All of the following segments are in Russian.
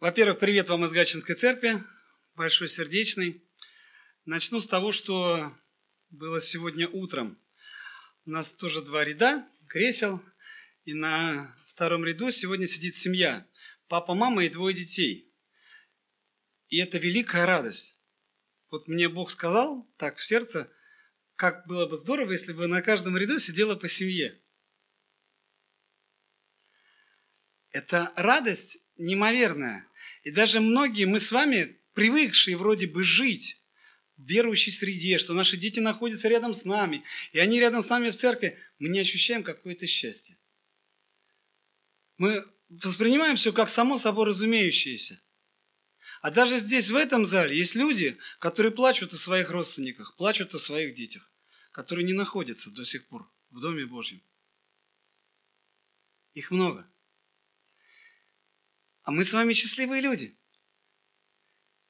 Во-первых, привет вам из Гатчинской церкви, большой сердечный. Начну с того, что было сегодня утром. У нас тоже два ряда, кресел, и на втором ряду сегодня сидит семья. Папа, мама и двое детей. И это великая радость. Вот мне Бог сказал так в сердце, как было бы здорово, если бы на каждом ряду сидело по семье. Это радость неимоверная. И даже многие мы с вами, привыкшие вроде бы жить в верующей среде, что наши дети находятся рядом с нами, и они рядом с нами в церкви, мы не ощущаем какое-то счастье. Мы воспринимаем все как само собой разумеющееся. А даже здесь, в этом зале, есть люди, которые плачут о своих родственниках, плачут о своих детях, которые не находятся до сих пор в Доме Божьем. Их много. А мы с вами счастливые люди.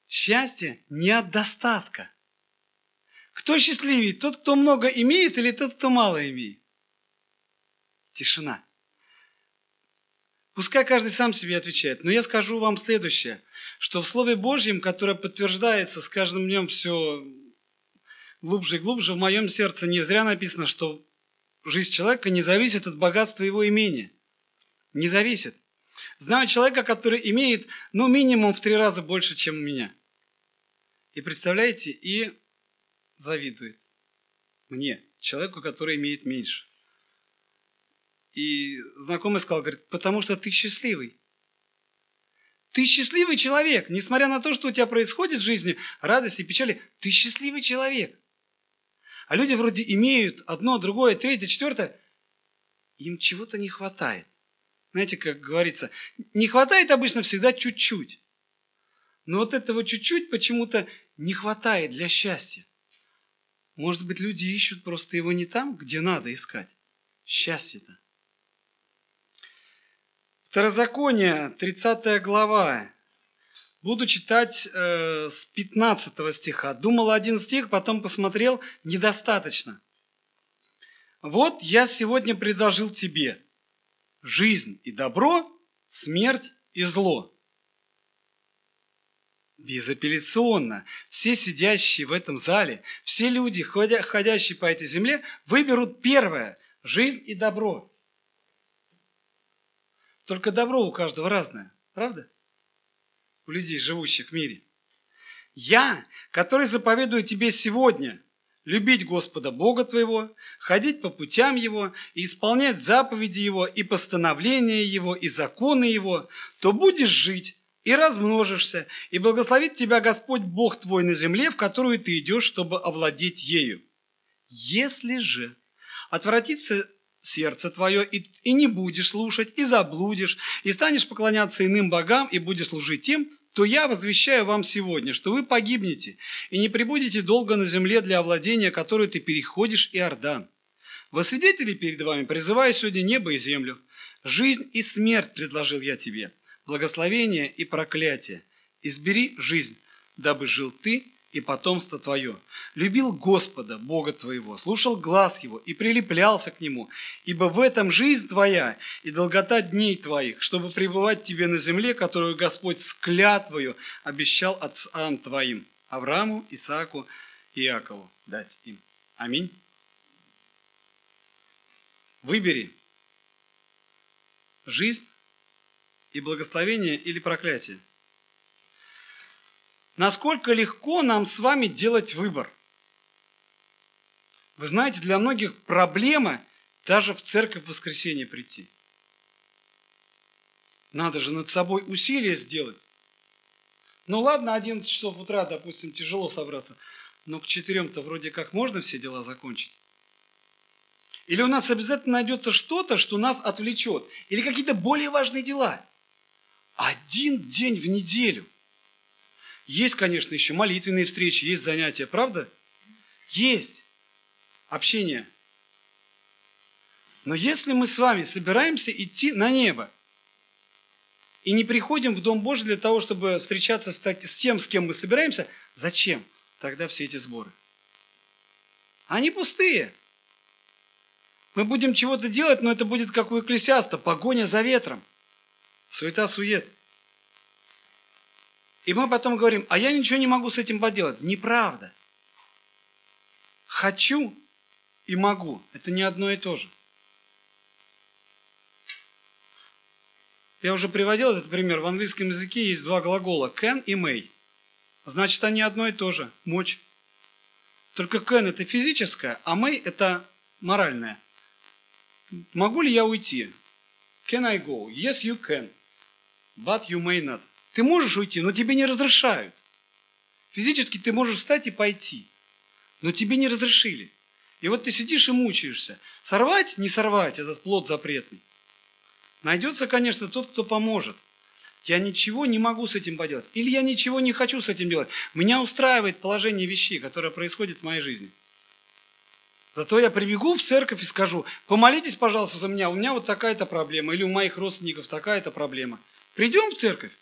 Счастье не от достатка. Кто счастливее? Тот, кто много имеет или тот, кто мало имеет? Тишина. Пускай каждый сам себе отвечает. Но я скажу вам следующее, что в Слове Божьем, которое подтверждается с каждым днем все глубже и глубже, в моем сердце не зря написано, что жизнь человека не зависит от богатства его имения. Не зависит. Знаю человека, который имеет, ну, минимум в три раза больше, чем у меня. И представляете, и завидует мне, человеку, который имеет меньше. И знакомый сказал, говорит, потому что ты счастливый. Ты счастливый человек, несмотря на то, что у тебя происходит в жизни, радости, печали, ты счастливый человек. А люди вроде имеют одно, другое, третье, четвертое, им чего-то не хватает. Знаете, как говорится, не хватает обычно всегда чуть-чуть. Но вот этого чуть-чуть почему-то не хватает для счастья. Может быть, люди ищут просто его не там, где надо искать. Счастье-то. Второзаконие, 30 глава. Буду читать э, с 15 стиха. Думал один стих, потом посмотрел, недостаточно. Вот я сегодня предложил тебе – жизнь и добро, смерть и зло. Безапелляционно все сидящие в этом зале, все люди, ходящие по этой земле, выберут первое – жизнь и добро. Только добро у каждого разное, правда? У людей, живущих в мире. Я, который заповедую тебе сегодня – любить Господа Бога твоего, ходить по путям Его и исполнять заповеди Его и постановления Его и законы Его, то будешь жить и размножишься, и благословит тебя Господь Бог твой на земле, в которую ты идешь, чтобы овладеть ею. Если же отвратится сердце твое, и, и не будешь слушать, и заблудишь, и станешь поклоняться иным богам, и будешь служить тем, то я возвещаю вам сегодня, что вы погибнете и не прибудете долго на земле для овладения, которую ты переходишь Иордан. Во свидетели перед вами призываю сегодня небо и землю. Жизнь и смерть предложил я тебе, благословение и проклятие. Избери жизнь, дабы жил ты и потомство твое. Любил Господа, Бога твоего, слушал глаз Его и прилеплялся к Нему, ибо в этом жизнь твоя и долгота дней твоих, чтобы пребывать тебе на земле, которую Господь с клятвою обещал отцам твоим, Аврааму, Исааку и Иакову дать им. Аминь. Выбери жизнь и благословение или проклятие. Насколько легко нам с вами делать выбор? Вы знаете, для многих проблема даже в церковь в воскресенье прийти. Надо же над собой усилия сделать. Ну ладно, 11 часов утра, допустим, тяжело собраться, но к четырем-то вроде как можно все дела закончить. Или у нас обязательно найдется что-то, что нас отвлечет. Или какие-то более важные дела. Один день в неделю – есть, конечно, еще молитвенные встречи, есть занятия, правда? Есть общение. Но если мы с вами собираемся идти на небо и не приходим в Дом Божий для того, чтобы встречаться с тем, с кем мы собираемся, зачем тогда все эти сборы? Они пустые. Мы будем чего-то делать, но это будет как у Экклесиаста, погоня за ветром. Суета-сует. И мы потом говорим, а я ничего не могу с этим поделать. Неправда. Хочу и могу. Это не одно и то же. Я уже приводил этот пример. В английском языке есть два глагола can и may. Значит, они одно и то же. Мочь. Только can это физическое, а may это моральное. Могу ли я уйти? Can I go? Yes, you can. But you may not. Ты можешь уйти, но тебе не разрешают. Физически ты можешь встать и пойти, но тебе не разрешили. И вот ты сидишь и мучаешься. Сорвать, не сорвать этот плод запретный. Найдется, конечно, тот, кто поможет. Я ничего не могу с этим поделать. Или я ничего не хочу с этим делать. Меня устраивает положение вещей, которое происходит в моей жизни. Зато я прибегу в церковь и скажу, помолитесь, пожалуйста, за меня, у меня вот такая-то проблема, или у моих родственников такая-то проблема. Придем в церковь?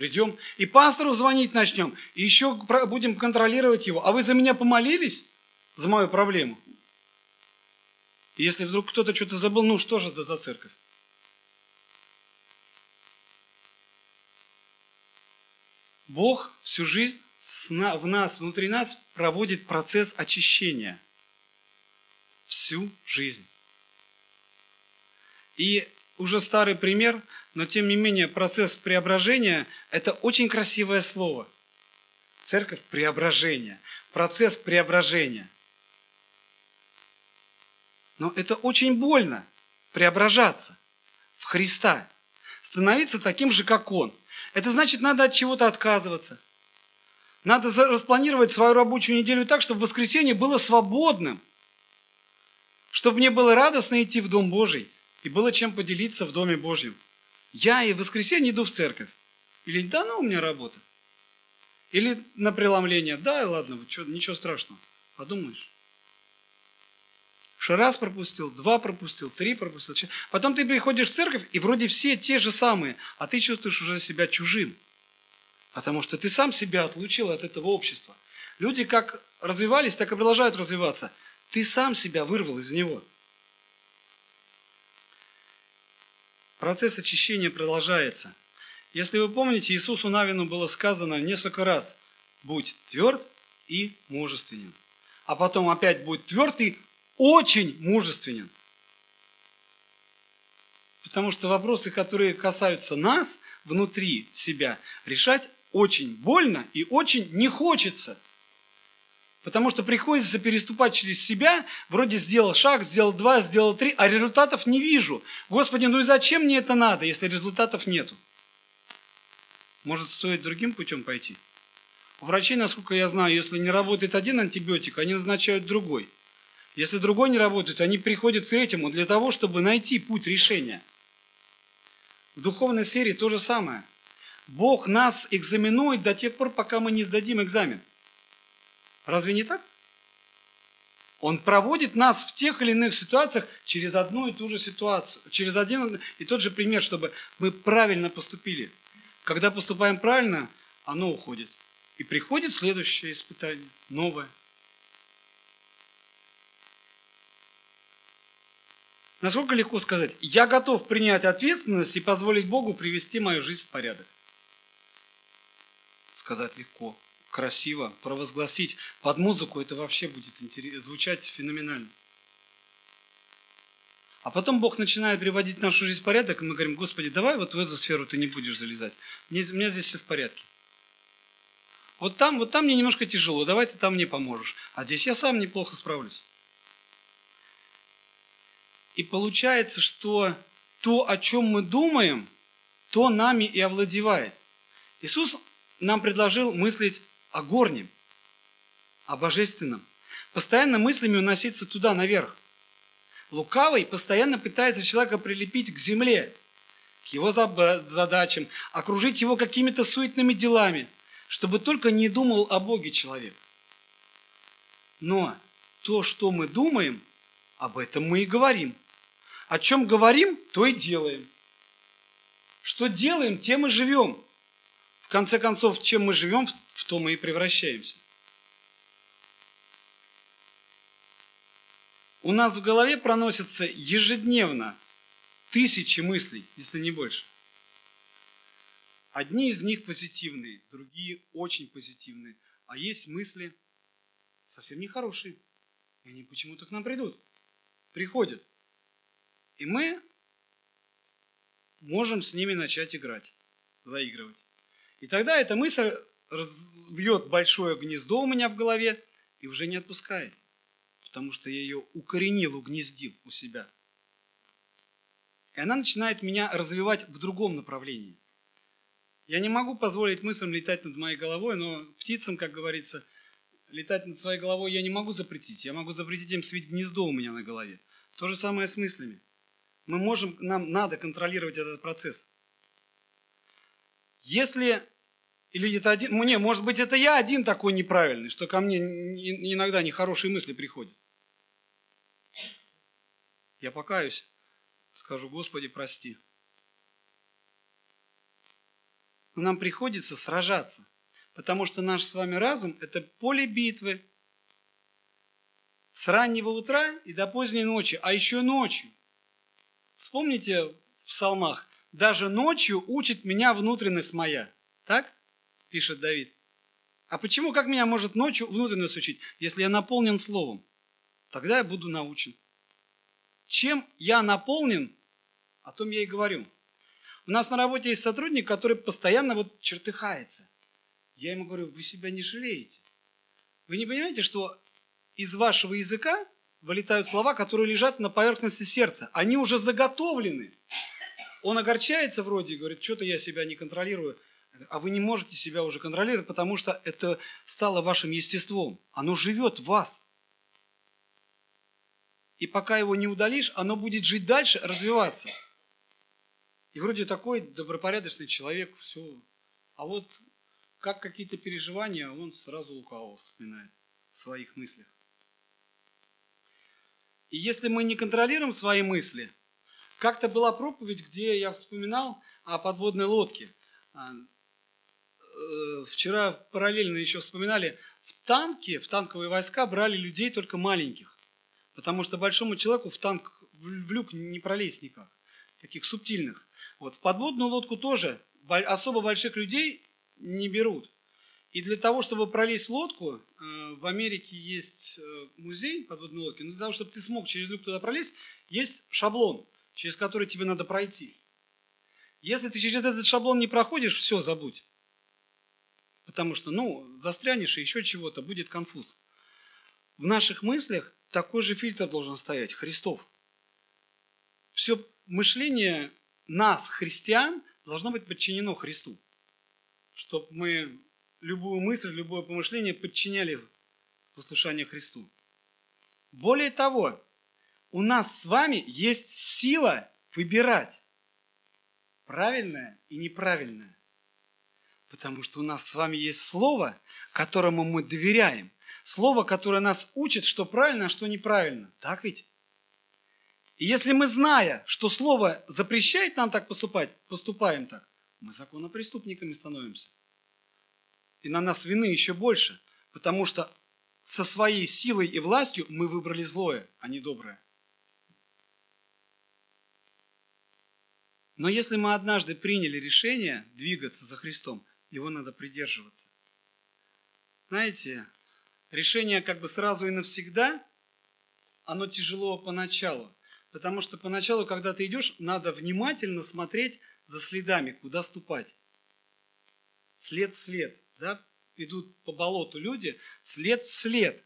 Придем. И пастору звонить начнем, и еще будем контролировать его. А вы за меня помолились? За мою проблему? Если вдруг кто-то что-то забыл, ну что же это за церковь? Бог всю жизнь в нас, внутри нас проводит процесс очищения. Всю жизнь. И уже старый пример, но тем не менее процесс преображения – это очень красивое слово. Церковь – преображения, процесс преображения. Но это очень больно – преображаться в Христа, становиться таким же, как Он. Это значит, надо от чего-то отказываться. Надо распланировать свою рабочую неделю так, чтобы воскресенье было свободным. Чтобы мне было радостно идти в Дом Божий и было чем поделиться в Доме Божьем. Я и в воскресенье иду в церковь. Или да, ну у меня работа. Или на преломление. Да, ладно, ничего страшного. Подумаешь. Что раз пропустил, два пропустил, три пропустил. Потом ты приходишь в церковь, и вроде все те же самые, а ты чувствуешь уже себя чужим. Потому что ты сам себя отлучил от этого общества. Люди как развивались, так и продолжают развиваться. Ты сам себя вырвал из него. Процесс очищения продолжается. Если вы помните, Иисусу Навину было сказано несколько раз, будь тверд и мужественен. А потом опять будь тверд и очень мужественен. Потому что вопросы, которые касаются нас внутри себя, решать очень больно и очень не хочется. Потому что приходится переступать через себя, вроде сделал шаг, сделал два, сделал три, а результатов не вижу. Господи, ну и зачем мне это надо, если результатов нету? Может, стоит другим путем пойти? У врачей, насколько я знаю, если не работает один антибиотик, они назначают другой – если другой не работает, они приходят к третьему для того, чтобы найти путь решения. В духовной сфере то же самое. Бог нас экзаменует до тех пор, пока мы не сдадим экзамен. Разве не так? Он проводит нас в тех или иных ситуациях через одну и ту же ситуацию, через один и тот же пример, чтобы мы правильно поступили. Когда поступаем правильно, оно уходит. И приходит следующее испытание, новое. Насколько легко сказать, я готов принять ответственность и позволить Богу привести мою жизнь в порядок. Сказать легко, красиво, провозгласить под музыку, это вообще будет звучать феноменально. А потом Бог начинает приводить нашу жизнь в порядок, и мы говорим, Господи, давай вот в эту сферу ты не будешь залезать. Мне, у меня здесь все в порядке. Вот там, вот там мне немножко тяжело, давай ты там мне поможешь. А здесь я сам неплохо справлюсь. И получается, что то, о чем мы думаем, то нами и овладевает. Иисус нам предложил мыслить о горнем, о божественном. Постоянно мыслями уноситься туда, наверх. Лукавый постоянно пытается человека прилепить к земле, к его задачам, окружить его какими-то суетными делами, чтобы только не думал о Боге человек. Но то, что мы думаем, об этом мы и говорим. О чем говорим, то и делаем. Что делаем, тем и живем. В конце концов, чем мы живем, в том мы и превращаемся. У нас в голове проносятся ежедневно тысячи мыслей, если не больше. Одни из них позитивные, другие очень позитивные. А есть мысли совсем нехорошие. И они почему-то к нам придут. Приходят. И мы можем с ними начать играть, заигрывать. И тогда эта мысль разбьет большое гнездо у меня в голове и уже не отпускает. Потому что я ее укоренил, угнездил у себя. И она начинает меня развивать в другом направлении. Я не могу позволить мыслям летать над моей головой, но птицам, как говорится, летать над своей головой я не могу запретить. Я могу запретить им свить гнездо у меня на голове. То же самое с мыслями. Мы можем, нам надо контролировать этот процесс. Если, или это один, не, может быть, это я один такой неправильный, что ко мне иногда нехорошие мысли приходят. Я покаюсь, скажу, Господи, прости. Но нам приходится сражаться, потому что наш с вами разум – это поле битвы. С раннего утра и до поздней ночи, а еще ночью. Вспомните в псалмах, даже ночью учит меня внутренность моя. Так? Пишет Давид. А почему, как меня может ночью внутренность учить, если я наполнен словом? Тогда я буду научен. Чем я наполнен, о том я и говорю. У нас на работе есть сотрудник, который постоянно вот чертыхается. Я ему говорю, вы себя не жалеете. Вы не понимаете, что из вашего языка вылетают слова, которые лежат на поверхности сердца. Они уже заготовлены. Он огорчается вроде, говорит, что-то я себя не контролирую. А вы не можете себя уже контролировать, потому что это стало вашим естеством. Оно живет в вас. И пока его не удалишь, оно будет жить дальше, развиваться. И вроде такой добропорядочный человек, все. А вот как какие-то переживания, он сразу лукаво вспоминает в своих мыслях. И если мы не контролируем свои мысли, как-то была проповедь, где я вспоминал о подводной лодке. Э, вчера параллельно еще вспоминали, в танке, в танковые войска брали людей только маленьких. Потому что большому человеку в танк, в люк не пролезть никак. Таких субтильных. Вот в подводную лодку тоже особо больших людей не берут. И для того, чтобы пролезть в лодку, э, в Америке есть э, музей подводной лодки, но для того, чтобы ты смог через люк туда пролезть, есть шаблон, через который тебе надо пройти. Если ты через этот шаблон не проходишь, все, забудь. Потому что, ну, застрянешь и еще чего-то, будет конфуз. В наших мыслях такой же фильтр должен стоять, Христов. Все мышление нас, христиан, должно быть подчинено Христу. Чтобы мы любую мысль, любое помышление подчиняли послушание Христу. Более того, у нас с вами есть сила выбирать правильное и неправильное. Потому что у нас с вами есть слово, которому мы доверяем. Слово, которое нас учит, что правильно, а что неправильно. Так ведь? И если мы, зная, что слово запрещает нам так поступать, поступаем так, мы законопреступниками становимся. И на нас вины еще больше, потому что со своей силой и властью мы выбрали злое, а не доброе. Но если мы однажды приняли решение двигаться за Христом, его надо придерживаться. Знаете, решение как бы сразу и навсегда, оно тяжело поначалу. Потому что поначалу, когда ты идешь, надо внимательно смотреть за следами, куда ступать. След в след да, идут по болоту люди, след в след.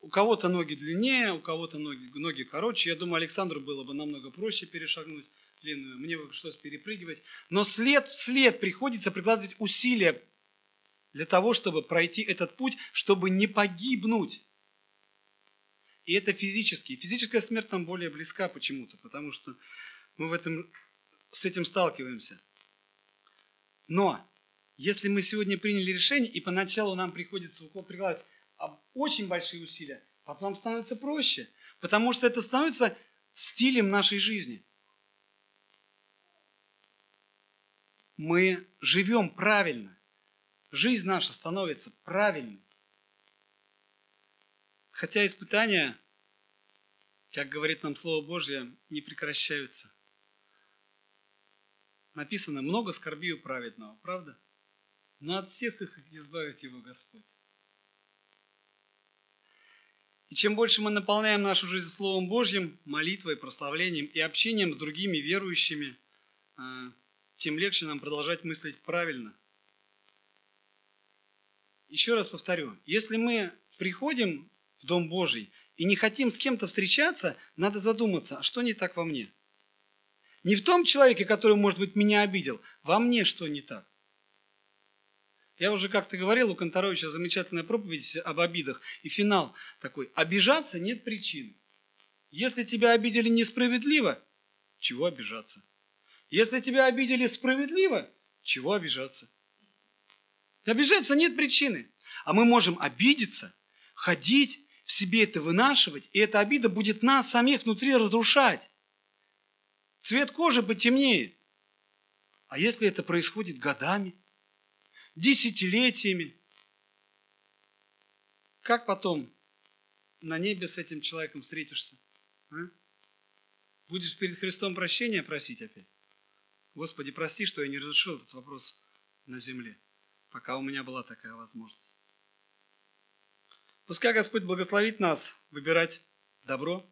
У кого-то ноги длиннее, у кого-то ноги, ноги короче. Я думаю, Александру было бы намного проще перешагнуть длинную. Мне пришлось перепрыгивать. Но след в след приходится прикладывать усилия для того, чтобы пройти этот путь, чтобы не погибнуть. И это физически. Физическая смерть нам более близка почему-то, потому что мы в этом, с этим сталкиваемся. Но если мы сегодня приняли решение, и поначалу нам приходится прикладывать очень большие усилия, потом становится проще, потому что это становится стилем нашей жизни. Мы живем правильно. Жизнь наша становится правильной. Хотя испытания, как говорит нам Слово Божье, не прекращаются. написано «много скорби у праведного», правда? Но от всех их избавит его Господь. И чем больше мы наполняем нашу жизнь Словом Божьим, молитвой, прославлением и общением с другими верующими, а, тем легче нам продолжать мыслить правильно. Еще раз повторю, если мы приходим в Дом Божий и не хотим с кем-то встречаться, надо задуматься, а что не так во мне? Не в том человеке, который, может быть, меня обидел, во мне что не так? Я уже как-то говорил, у Конторовича замечательная проповедь об обидах. И финал такой. Обижаться нет причин. Если тебя обидели несправедливо, чего обижаться? Если тебя обидели справедливо, чего обижаться? Обижаться нет причины. А мы можем обидеться, ходить, в себе это вынашивать, и эта обида будет нас самих внутри разрушать. Цвет кожи потемнеет. А если это происходит годами – десятилетиями. Как потом на небе с этим человеком встретишься? А? Будешь перед Христом прощения просить опять? Господи, прости, что я не разрешил этот вопрос на земле, пока у меня была такая возможность. Пускай Господь благословит нас выбирать добро,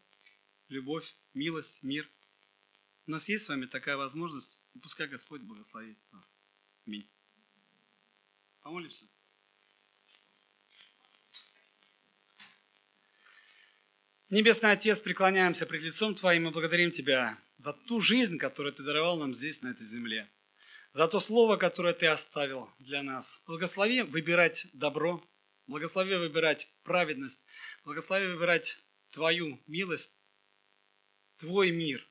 любовь, милость, мир. У нас есть с вами такая возможность, и пускай Господь благословит нас. Аминь. Помолимся. Небесный Отец, преклоняемся пред лицом Твоим и благодарим Тебя за ту жизнь, которую Ты даровал нам здесь, на этой земле. За то слово, которое Ты оставил для нас. Благослови выбирать добро, благослови выбирать праведность, благослови выбирать Твою милость, Твой мир,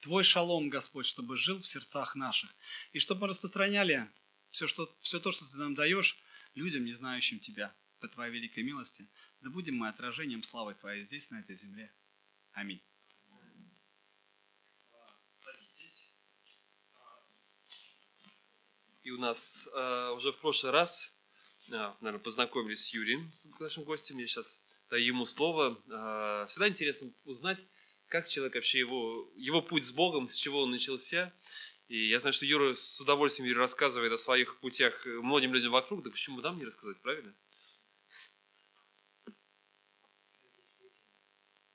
Твой шалом, Господь, чтобы жил в сердцах наших. И чтобы мы распространяли все, что, все то, что Ты нам даешь людям, не знающим Тебя, по Твоей великой милости, да будем мы отражением славы Твоей здесь, на этой земле. Аминь. И у нас э, уже в прошлый раз, э, наверное, познакомились с Юрием, с нашим гостем. Я сейчас даю ему слово. Э, всегда интересно узнать, как человек вообще его, его путь с Богом, с чего он начался. И я знаю, что Юра с удовольствием Юра рассказывает о своих путях многим людям вокруг, да почему бы нам не рассказать, правильно?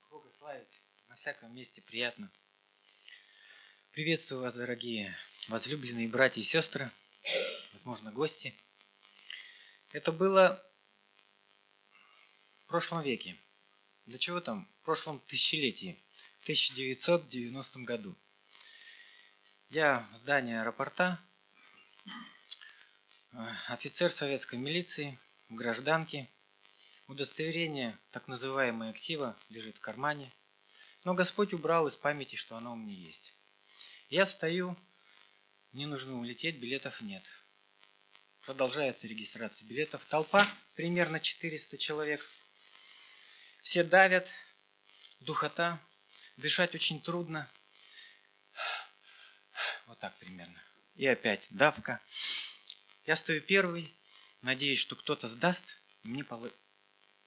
Бога славить на всяком месте приятно. Приветствую вас, дорогие возлюбленные братья и сестры, возможно, гости. Это было в прошлом веке. Для чего там? В прошлом тысячелетии, в 1990 году. Я в здании аэропорта, э, офицер советской милиции, в. Удостоверение так называемое актива лежит в кармане. Но Господь убрал из памяти, что оно у меня есть. Я стою, мне нужно улететь, билетов нет. Продолжается регистрация билетов. Толпа, примерно 400 человек. Все давят, духота, дышать очень трудно. Вот так примерно. И опять давка. Я стою первый, надеюсь, что кто-то сдаст, мне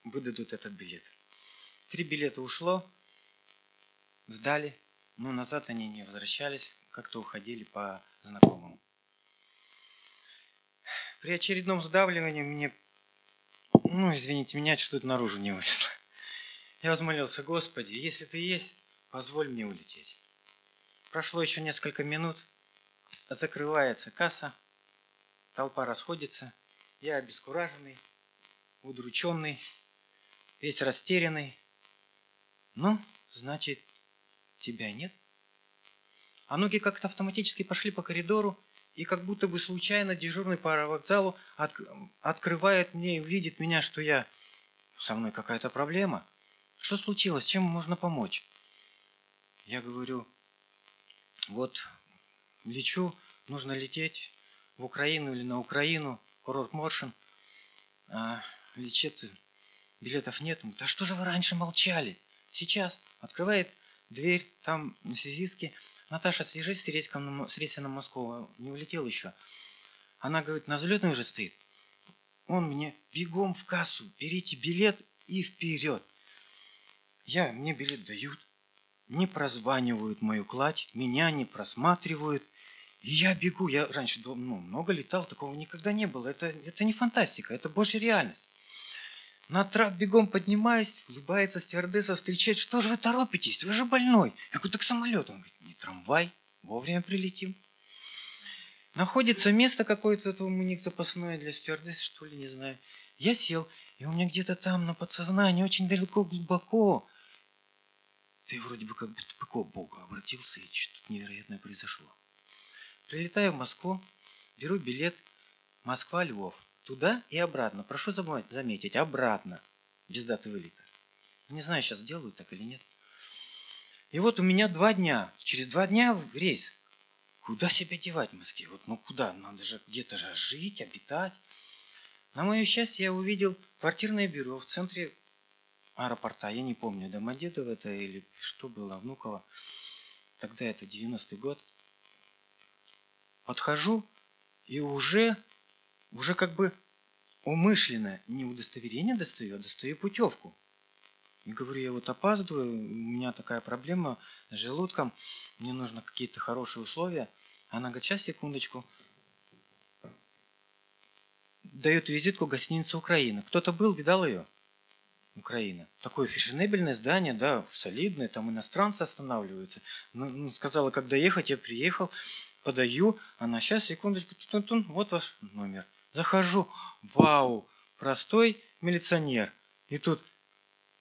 выдадут этот билет. Три билета ушло, сдали, но назад они не возвращались, как-то уходили по знакомым. При очередном сдавливании мне, ну, извините, меня что-то наружу не вылезло. Я возмолился, Господи, если ты есть, позволь мне улететь. Прошло еще несколько минут, закрывается касса, толпа расходится, я обескураженный, удрученный, весь растерянный. Ну, значит, тебя нет. А ноги как-то автоматически пошли по коридору, и как будто бы случайно дежурный по аэровокзалу от, открывает мне и видит меня, что я... Со мной какая-то проблема. Что случилось? Чем можно помочь? Я говорю, вот лечу, нужно лететь в Украину или на Украину, курорт Моршин, а лечиться билетов нет. Он говорит, а что же вы раньше молчали? Сейчас открывает дверь, там на связистке. Наташа, свяжись с рейсом, с рейсом на Москву, не улетел еще. Она говорит, на взлетной уже стоит. Он мне бегом в кассу, берите билет и вперед. Я, мне билет дают не прозванивают мою кладь, меня не просматривают. И я бегу, я раньше ну, много летал, такого никогда не было. Это, это не фантастика, это божья реальность. На трап бегом поднимаюсь, улыбается стюардесса, встречает, что же вы торопитесь, вы же больной. Я говорю, так самолет. Он говорит, не трамвай, вовремя прилетим. Находится место какое-то, у них запасное для стюардессы, что ли, не знаю. Я сел, и у меня где-то там на подсознании, очень далеко, глубоко, ты вроде бы как будто бы к Богу обратился, и что-то невероятное произошло. Прилетаю в Москву, беру билет Москва-Львов. Туда и обратно. Прошу заметить, обратно. Без даты вылета. Не знаю, сейчас делают так или нет. И вот у меня два дня. Через два дня рейс. Куда себя девать в Москве? Вот ну куда? Надо же где-то же жить, обитать. На мое счастье, я увидел квартирное бюро в центре аэропорта. Я не помню, Домодедово это или что было, Внуково. Тогда это 90-й год. Подхожу и уже, уже как бы умышленно не удостоверение достаю, а достаю путевку. И говорю, я вот опаздываю, у меня такая проблема с желудком, мне нужно какие-то хорошие условия. Она говорит, сейчас, секундочку. Дает визитку гостиницы Украина. Кто-то был, видал ее? Украина. Такое фешенебельное здание, да, солидное, там иностранцы останавливаются. Ну, ну, сказала, когда ехать, я приехал, подаю, она сейчас, секундочку, тун -тун, вот ваш номер. Захожу, вау, простой милиционер. И тут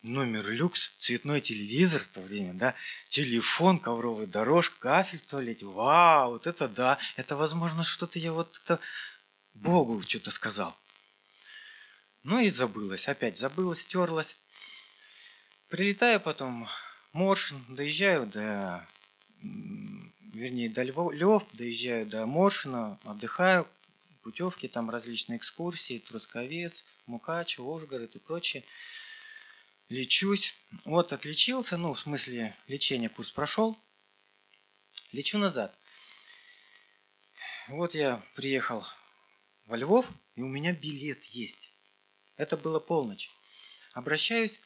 номер люкс, цветной телевизор в то время, да, телефон, ковровая дорожка, кафель в туалете. Вау, вот это да, это возможно что-то я вот это Богу что-то сказал. Ну и забылось, опять забылось, стерлось. Прилетаю потом Моршин, доезжаю до, вернее, до Львов, доезжаю до Моршина, отдыхаю, путевки, там различные экскурсии, Трусковец, Мукач, Ожгород и прочее. Лечусь. Вот отличился, ну, в смысле, лечение курс прошел. Лечу назад. Вот я приехал во Львов, и у меня билет есть. Это было полночь. Обращаюсь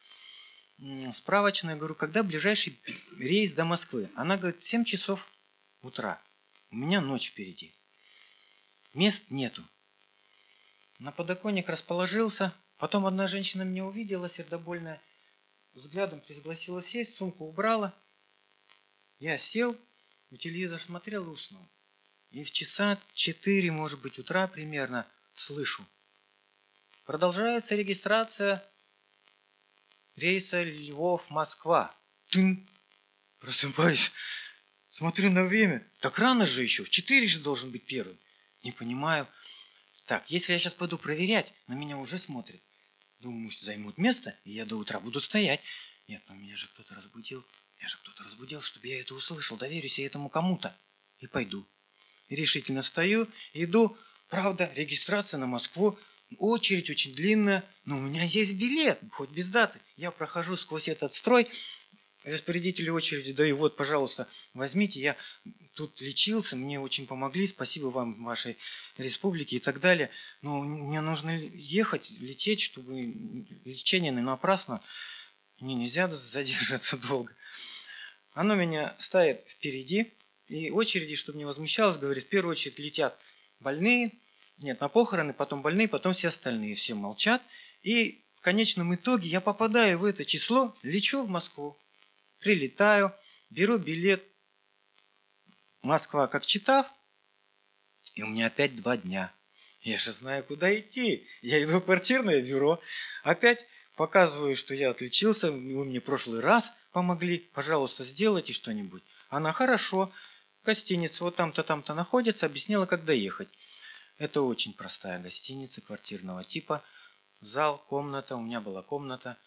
справочную, говорю, когда ближайший рейс до Москвы? Она говорит, 7 часов утра. У меня ночь впереди. Мест нету. На подоконник расположился. Потом одна женщина меня увидела, сердобольная. Взглядом пригласила сесть, сумку убрала. Я сел, у телевизор смотрел и уснул. И в часа 4, может быть, утра примерно слышу – Продолжается регистрация рейса Львов-Москва. Тын! Просыпаюсь. Смотрю на время. Так рано же еще. В четыре же должен быть первый. Не понимаю. Так, если я сейчас пойду проверять, на меня уже смотрят. Думаю, займут место, и я до утра буду стоять. Нет, но меня же кто-то разбудил. Я же кто-то разбудил, чтобы я это услышал. Доверюсь я этому кому-то. И пойду. И решительно стою, иду. Правда, регистрация на Москву Очередь очень длинная, но у меня есть билет, хоть без даты. Я прохожу сквозь этот строй, распорядителю очереди даю, вот, пожалуйста, возьмите, я тут лечился, мне очень помогли, спасибо вам, вашей республике и так далее. Но мне нужно ехать, лететь, чтобы лечение не напрасно. Мне нельзя задержаться долго. Оно меня ставит впереди, и очереди, чтобы не возмущалось, говорит, в первую очередь летят больные, нет, на похороны, потом больные, потом все остальные. Все молчат. И в конечном итоге я попадаю в это число, лечу в Москву, прилетаю, беру билет Москва как читав, и у меня опять два дня. Я же знаю, куда идти. Я иду в квартирное бюро, опять показываю, что я отличился, вы мне прошлый раз помогли, пожалуйста, сделайте что-нибудь. Она хорошо, гостиница вот там-то, там-то находится, объяснила, как доехать. Это очень простая гостиница квартирного типа. Зал, комната, у меня была комната.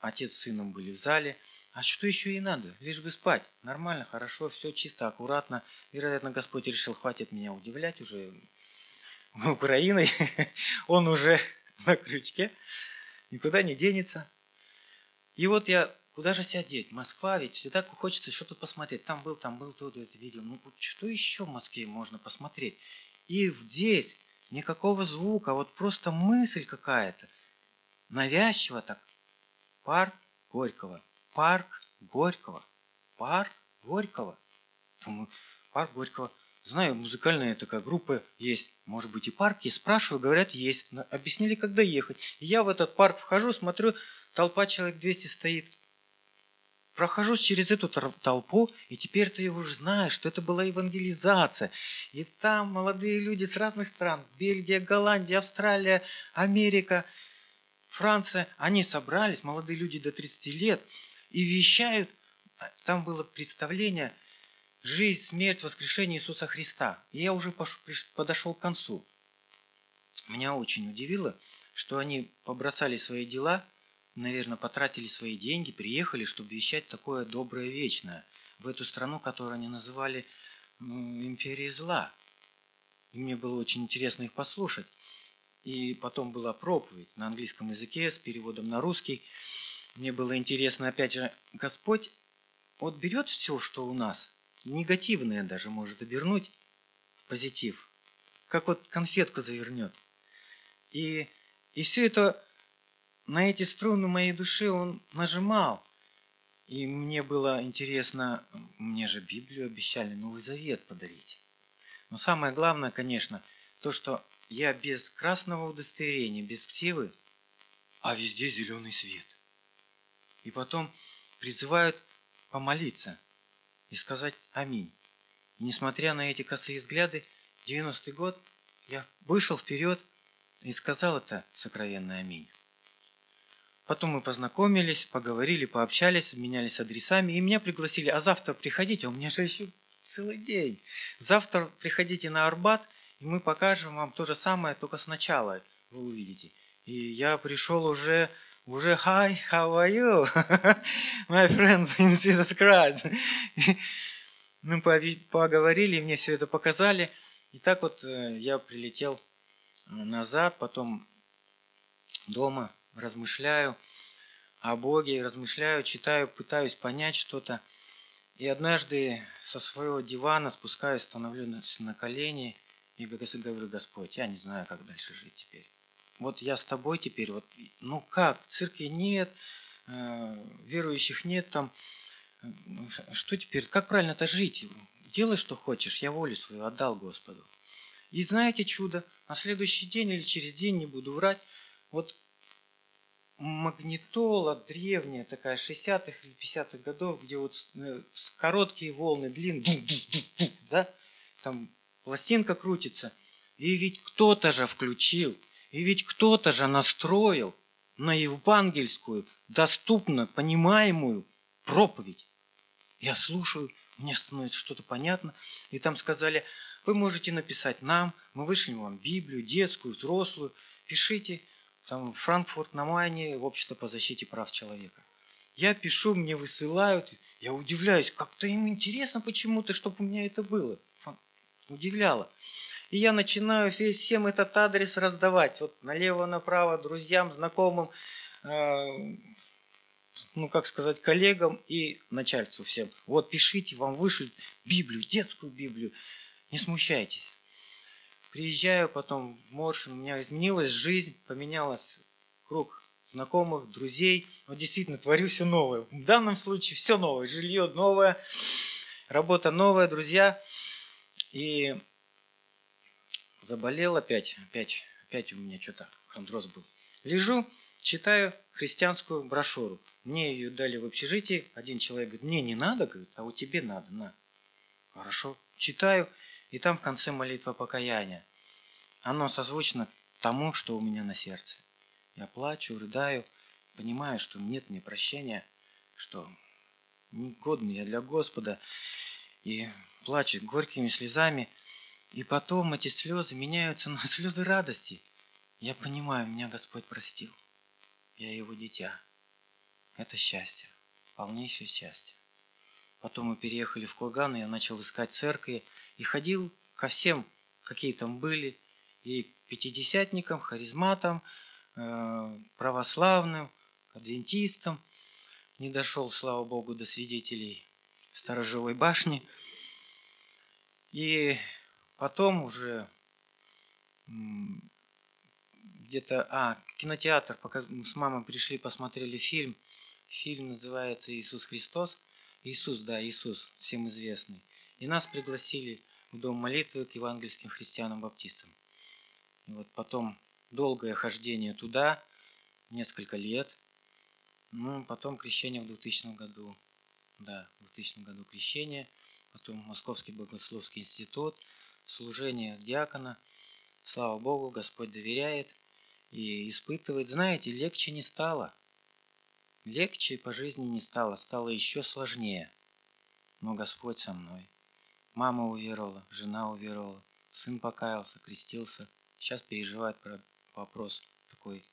Отец с сыном были в зале. А что еще и надо? Лишь бы спать. Нормально, хорошо, все чисто, аккуратно. Вероятно, Господь решил, хватит меня удивлять уже Украиной. Он уже на крючке. Никуда не денется. И вот я, куда же себя деть? Москва, ведь всегда хочется что-то посмотреть. Там был, там был, то это видел. Ну, что еще в Москве можно посмотреть? И здесь никакого звука, вот просто мысль какая-то. Навязчиво так. Парк Горького. Парк Горького. Парк Горького. Думаю, парк Горького. знаю, музыкальная такая группа есть, может быть и парк есть. Спрашиваю, говорят, есть. Объяснили, когда ехать. И я в этот парк вхожу, смотрю, толпа человек 200 стоит. Прохожу через эту толпу, и теперь ты уже знаешь, что это была евангелизация. И там молодые люди с разных стран, Бельгия, Голландия, Австралия, Америка, Франция, они собрались, молодые люди до 30 лет, и вещают, там было представление «Жизнь, смерть, воскрешение Иисуса Христа». И я уже подошел к концу. Меня очень удивило, что они побросали свои дела – наверное, потратили свои деньги, приехали, чтобы вещать такое доброе вечное в эту страну, которую они называли империей зла. И мне было очень интересно их послушать. И потом была проповедь на английском языке с переводом на русский. Мне было интересно, опять же, Господь вот берет все, что у нас, негативное даже может обернуть в позитив, как вот конфетку завернет. И, и все это на эти струны моей души он нажимал. И мне было интересно, мне же Библию обещали Новый Завет подарить. Но самое главное, конечно, то, что я без красного удостоверения, без ксивы, а везде зеленый свет. И потом призывают помолиться и сказать «Аминь». И несмотря на эти косые взгляды, 90-й год я вышел вперед и сказал это сокровенное «Аминь». Потом мы познакомились, поговорили, пообщались, обменялись адресами, и меня пригласили, а завтра приходите, у меня же еще целый день. Завтра приходите на Арбат, и мы покажем вам то же самое, только сначала вы увидите. И я пришел уже, уже, hi, how are you? My friends in Jesus Christ. Мы поговорили, мне все это показали. И так вот э, я прилетел назад, потом дома размышляю о Боге, размышляю, читаю, пытаюсь понять что-то. И однажды со своего дивана спускаюсь, становлюсь на колени и говорю, Господь, я не знаю, как дальше жить теперь. Вот я с тобой теперь, вот, ну как, церкви нет, э, верующих нет там, что теперь, как правильно-то жить? Делай, что хочешь, я волю свою отдал Господу. И знаете чудо, на следующий день или через день, не буду врать, вот магнитола древняя, такая 60-х или 50-х годов, где вот э, короткие волны, длинные, да, там пластинка крутится. И ведь кто-то же включил, и ведь кто-то же настроил на евангельскую, доступно понимаемую проповедь. Я слушаю, мне становится что-то понятно. И там сказали, вы можете написать нам, мы вышлем вам Библию, детскую, взрослую, пишите, там Франкфурт на Майне, общество по защите прав человека. Я пишу, мне высылают, я удивляюсь, как-то им интересно почему-то, чтобы у меня это было. Удивляло. И я начинаю всем этот адрес раздавать. Вот налево-направо, друзьям, знакомым, э, ну, как сказать, коллегам и начальству всем. Вот пишите, вам вышлют Библию, детскую Библию. Не смущайтесь. Приезжаю потом в Моршин, у меня изменилась жизнь, поменялась круг знакомых, друзей. Вот действительно, творю все новое. В данном случае все новое. Жилье новое, работа новая, друзья. И заболел опять, опять, опять у меня что-то хондроз был. Лежу, читаю христианскую брошюру. Мне ее дали в общежитии. Один человек говорит, мне не надо, говорит, а вот тебе надо, на. Хорошо. Читаю, и там в конце молитва покаяния. Оно созвучно тому, что у меня на сердце. Я плачу, рыдаю, понимаю, что нет мне прощения, что не годный я для Господа, и плачу горькими слезами, и потом эти слезы меняются на слезы радости. Я понимаю, меня Господь простил. Я его дитя. Это счастье, полнейшее счастье. Потом мы переехали в Курган, и я начал искать церкви и ходил ко всем, какие там были, и пятидесятникам, харизматам, э, православным, адвентистам. Не дошел, слава Богу, до свидетелей сторожевой башни. И потом уже где-то, а, кинотеатр, пока мы с мамой пришли, посмотрели фильм. Фильм называется «Иисус Христос». Иисус, да, Иисус, всем известный. И нас пригласили в дом молитвы к евангельским христианам-баптистам. И вот потом долгое хождение туда, несколько лет. Ну, потом крещение в 2000 году. Да, в 2000 году крещение. Потом Московский Богословский институт, служение диакона. Слава Богу, Господь доверяет и испытывает. Знаете, легче не стало. Легче по жизни не стало, стало еще сложнее. Но Господь со мной. Мама уверовала, жена уверовала, сын покаялся, крестился. Сейчас переживает про вопрос такой,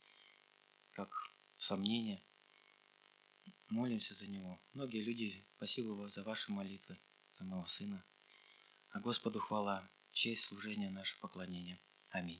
как сомнение. Молимся за него. Многие люди, спасибо вам за ваши молитвы, за моего сына. А Господу хвала, честь служения наше поклонение. Аминь.